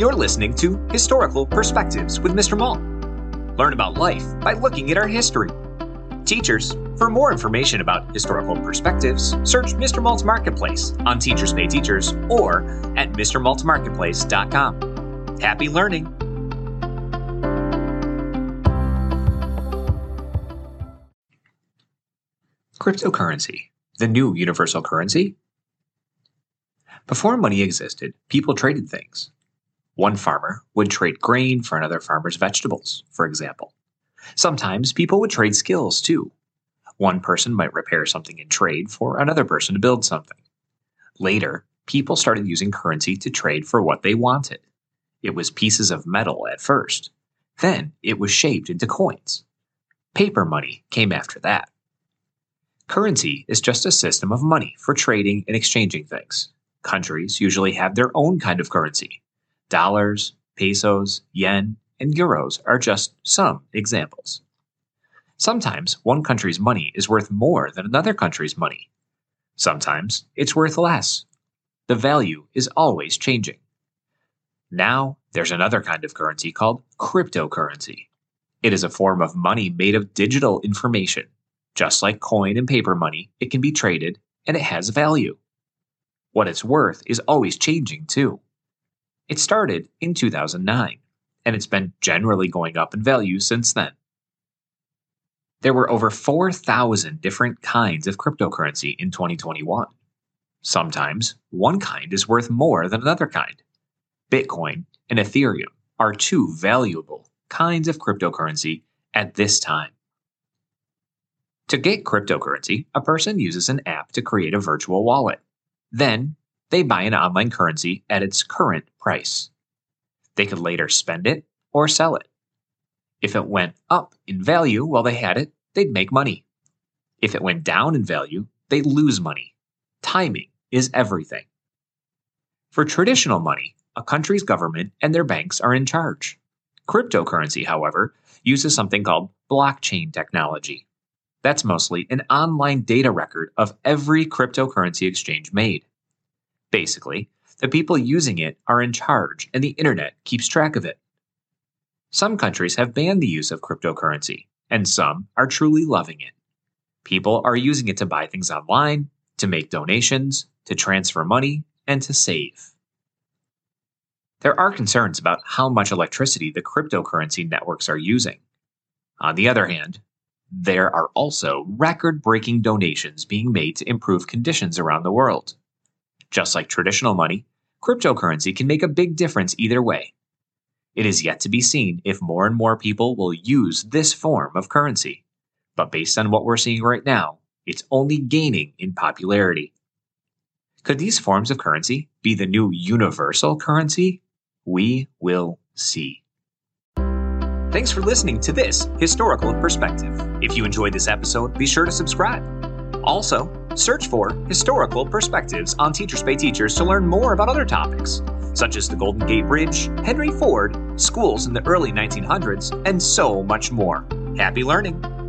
You're listening to Historical Perspectives with Mr. Malt. Learn about life by looking at our history. Teachers, for more information about historical perspectives, search Mr. Malt's Marketplace on Teachers Pay Teachers or at MrMaltMarketplace.com. Happy learning! Cryptocurrency, the new universal currency? Before money existed, people traded things. One farmer would trade grain for another farmer's vegetables, for example. Sometimes people would trade skills too. One person might repair something in trade for another person to build something. Later, people started using currency to trade for what they wanted. It was pieces of metal at first. Then it was shaped into coins. Paper money came after that. Currency is just a system of money for trading and exchanging things. Countries usually have their own kind of currency. Dollars, pesos, yen, and euros are just some examples. Sometimes one country's money is worth more than another country's money. Sometimes it's worth less. The value is always changing. Now, there's another kind of currency called cryptocurrency. It is a form of money made of digital information. Just like coin and paper money, it can be traded and it has value. What it's worth is always changing too. It started in 2009, and it's been generally going up in value since then. There were over 4,000 different kinds of cryptocurrency in 2021. Sometimes one kind is worth more than another kind. Bitcoin and Ethereum are two valuable kinds of cryptocurrency at this time. To get cryptocurrency, a person uses an app to create a virtual wallet. Then, they buy an online currency at its current price. They could later spend it or sell it. If it went up in value while they had it, they'd make money. If it went down in value, they'd lose money. Timing is everything. For traditional money, a country's government and their banks are in charge. Cryptocurrency, however, uses something called blockchain technology. That's mostly an online data record of every cryptocurrency exchange made. Basically, the people using it are in charge and the internet keeps track of it. Some countries have banned the use of cryptocurrency, and some are truly loving it. People are using it to buy things online, to make donations, to transfer money, and to save. There are concerns about how much electricity the cryptocurrency networks are using. On the other hand, there are also record breaking donations being made to improve conditions around the world. Just like traditional money, cryptocurrency can make a big difference either way. It is yet to be seen if more and more people will use this form of currency. But based on what we're seeing right now, it's only gaining in popularity. Could these forms of currency be the new universal currency? We will see. Thanks for listening to this historical perspective. If you enjoyed this episode, be sure to subscribe. Also, search for historical perspectives on Teachers Pay Teachers to learn more about other topics, such as the Golden Gate Bridge, Henry Ford, schools in the early 1900s, and so much more. Happy learning!